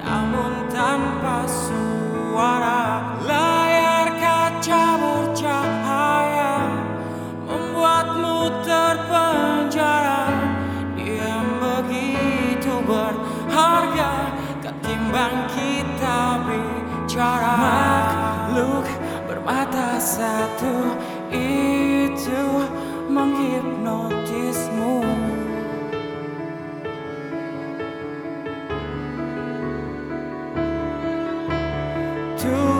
namun tanpa suara layar kaca bercahaya membuatmu terpenjara dia begitu berharga ketimbang kita bicara makhluk bermata satu itu menghipnot. to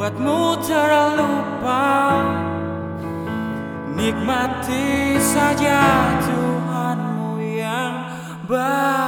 membuatmu terlupa. Nikmati saja Tuhanmu yang baik.